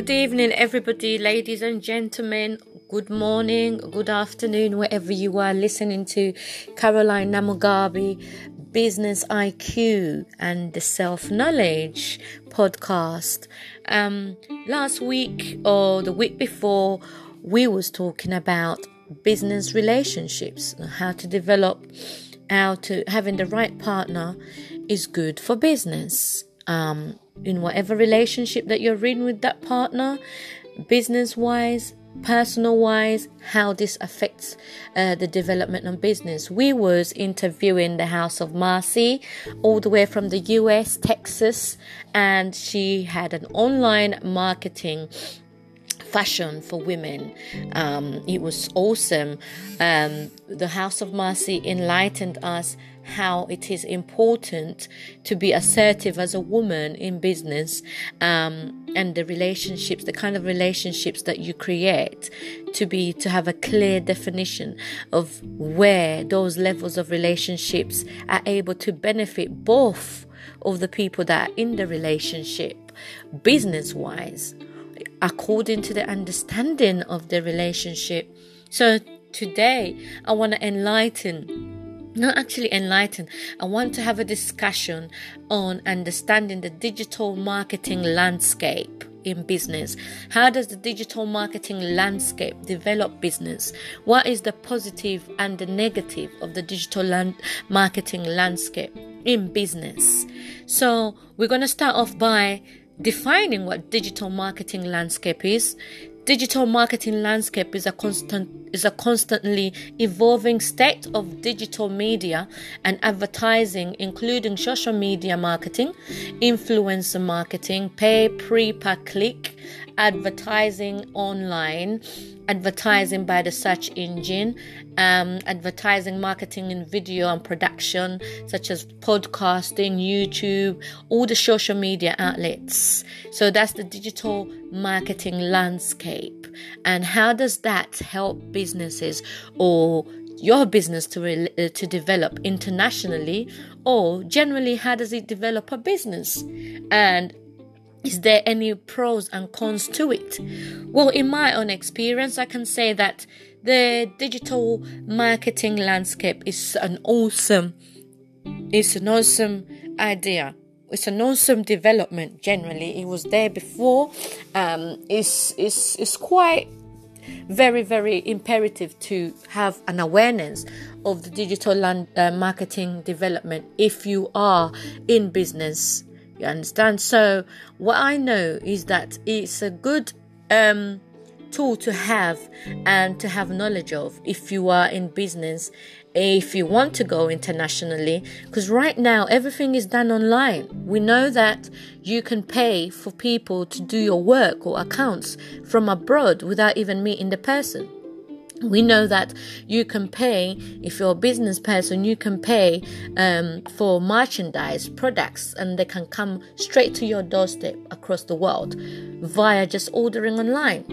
Good evening, everybody, ladies and gentlemen. Good morning, good afternoon, wherever you are listening to Caroline Namugabi Business IQ and the Self Knowledge podcast. Um, last week or the week before, we was talking about business relationships, how to develop, how to having the right partner is good for business. Um, in whatever relationship that you're in with that partner, business wise, personal wise, how this affects uh, the development of business. We was interviewing the House of Marcy all the way from the US, Texas, and she had an online marketing fashion for women. Um, it was awesome. Um, the House of Mercy enlightened us how it is important to be assertive as a woman in business um, and the relationships, the kind of relationships that you create, to be to have a clear definition of where those levels of relationships are able to benefit both of the people that are in the relationship, business wise, according to the understanding of the relationship. So today, I want to enlighten not actually enlighten. I want to have a discussion on understanding the digital marketing landscape in business. How does the digital marketing landscape develop business? What is the positive and the negative of the digital land marketing landscape in business? So, we're going to start off by defining what digital marketing landscape is. Digital marketing landscape is a constant is a constantly evolving state of digital media and advertising including social media marketing influencer marketing pay pre per click advertising online advertising by the search engine, um, advertising, marketing in video and production, such as podcasting, YouTube, all the social media outlets. So that's the digital marketing landscape. And how does that help businesses or your business to re- uh, to develop internationally or generally how does it develop a business and is there any pros and cons to it? Well, in my own experience, I can say that the digital marketing landscape is an awesome, it's an awesome idea. It's an awesome development. Generally, it was there before. Um, it's it's it's quite very very imperative to have an awareness of the digital land, uh, marketing development if you are in business you understand? So, what I know is that it's a good um, tool to have and to have knowledge of if you are in business, if you want to go internationally. Because right now, everything is done online. We know that you can pay for people to do your work or accounts from abroad without even meeting the person we know that you can pay if you're a business person you can pay um, for merchandise products and they can come straight to your doorstep across the world via just ordering online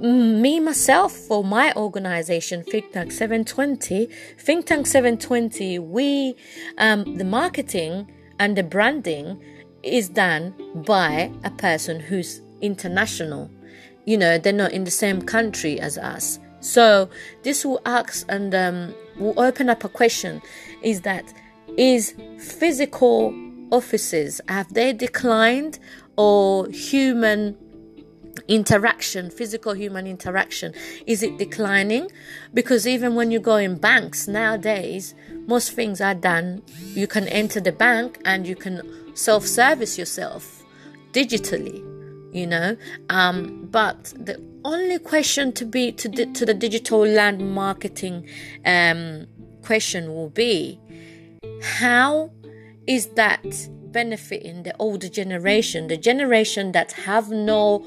me myself for my organization think tank 720 think tank 720 we um, the marketing and the branding is done by a person who's international. You know they're not in the same country as us. So this will ask and um, will open up a question: Is that is physical offices have they declined or human interaction physical human interaction is it declining? Because even when you go in banks nowadays most things are done. You can enter the bank and you can self-service yourself digitally you know? Um, but the only question to be to the, to the digital land marketing um, question will be how is that benefiting the older generation the generation that have no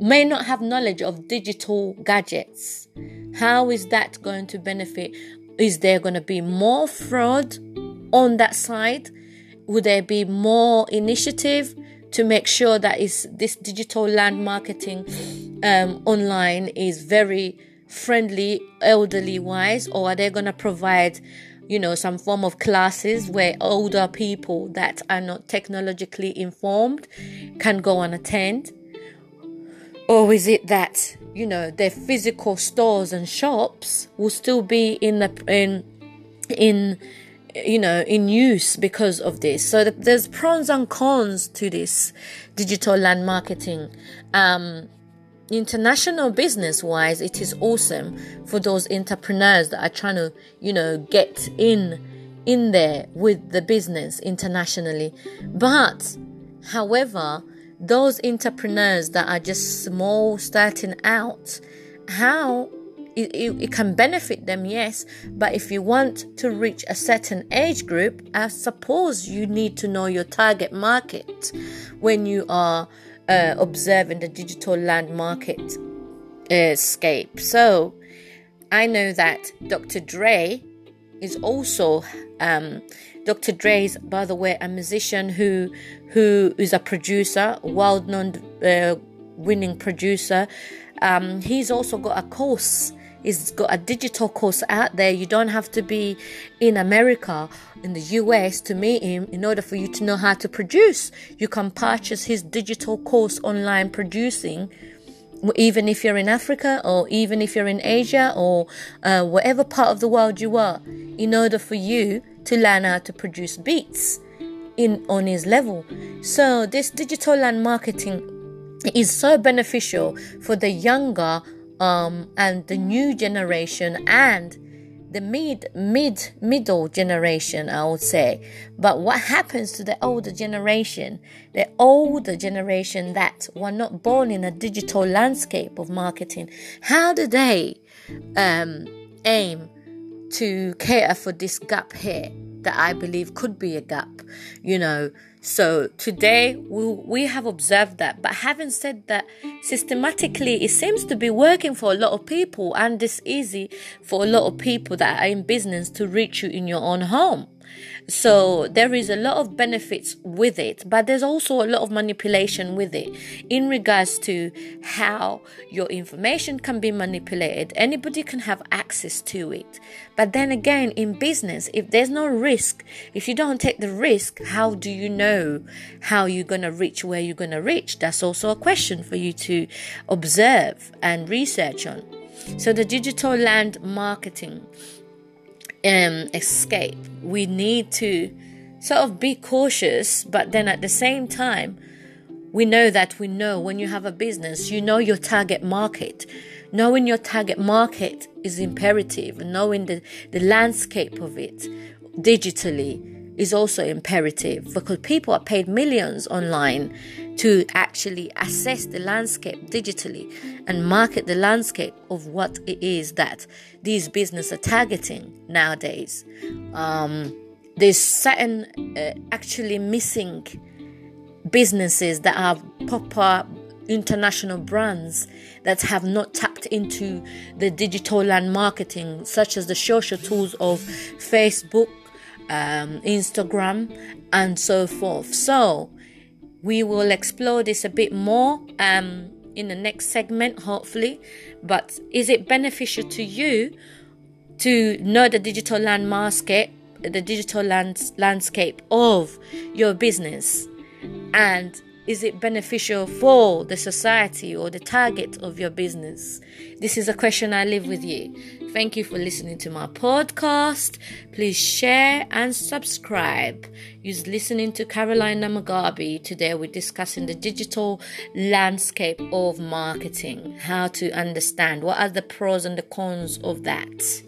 may not have knowledge of digital gadgets. How is that going to benefit? Is there going to be more fraud on that side? Would there be more initiative to make sure that is this digital land marketing um, online is very friendly elderly wise? Or are they going to provide you know some form of classes where older people that are not technologically informed can go and attend Or is it that, you know, their physical stores and shops will still be in the in in you know in use because of this? So there's pros and cons to this digital land marketing. Um international business wise it is awesome for those entrepreneurs that are trying to you know get in in there with the business internationally. But however those entrepreneurs that are just small starting out how it, it, it, can benefit them, yes, but if you want to reach a certain age group, I suppose you need to know your target market when you are uh, observing the digital land market uh, scape. So I know that Dr. Dre is also um, Dr. Dre is, by the way, a musician who who is a producer, well-known uh, winning producer. Um, he's also got a course He's got a digital course out there. You don't have to be in America, in the US to meet him in order for you to know how to produce. You can purchase his digital course online producing even if you're in Africa or even if you're in Asia or uh, whatever part of the world you are, in order for you to learn how to produce beats in on his level. So this digital land marketing is so beneficial for the younger um, and the new generation and the mid mid middle generation i would say. But what happens to the older generation? The older generation that were not born in a digital landscape of marketing how do they um, aim to cater for this gap here that i believe could be a gap you know so today we, we have observed that. But having said that, systematically it seems to be working for a lot of people and it's easy for a lot of people that are in business to reach you in your own home. So there is a lot of benefits with it, but there's also a lot of manipulation with it in regards to how your information can be manipulated. Anybody can have access to it. But then again, in business, if there's no risk, if you don't take the risk, how do you know how you're going to reach where you're going to reach? That's also a question for you to observe and research on. So the digital land marketing um, escape. We need to sort of be cautious, but then at the same time, we know that we know when you have a business, you know your target market. Knowing your target market is imperative. Knowing the, the landscape of it digitally is also imperative because people are paid millions online to actually assess the landscape digitally and market the landscape of what it is that these businesses are targeting nowadays. Um, there's certain uh, actually missing businesses that are proper international brands that have not tapped into the digital land marketing, such as the social tools of Facebook, um, Instagram, and so forth. So, we will explore this a bit more um, in the next segment, hopefully. But is it beneficial to you to know the digital landscape, the digital lands, landscape of your business? And is it beneficial for the society or the target of your business? This is a question I leave with you. Thank you for listening to my podcast. Please share and subscribe. You're listening to Carolina Namagabi. Today we're discussing the digital landscape of marketing, how to understand what are the pros and the cons of that.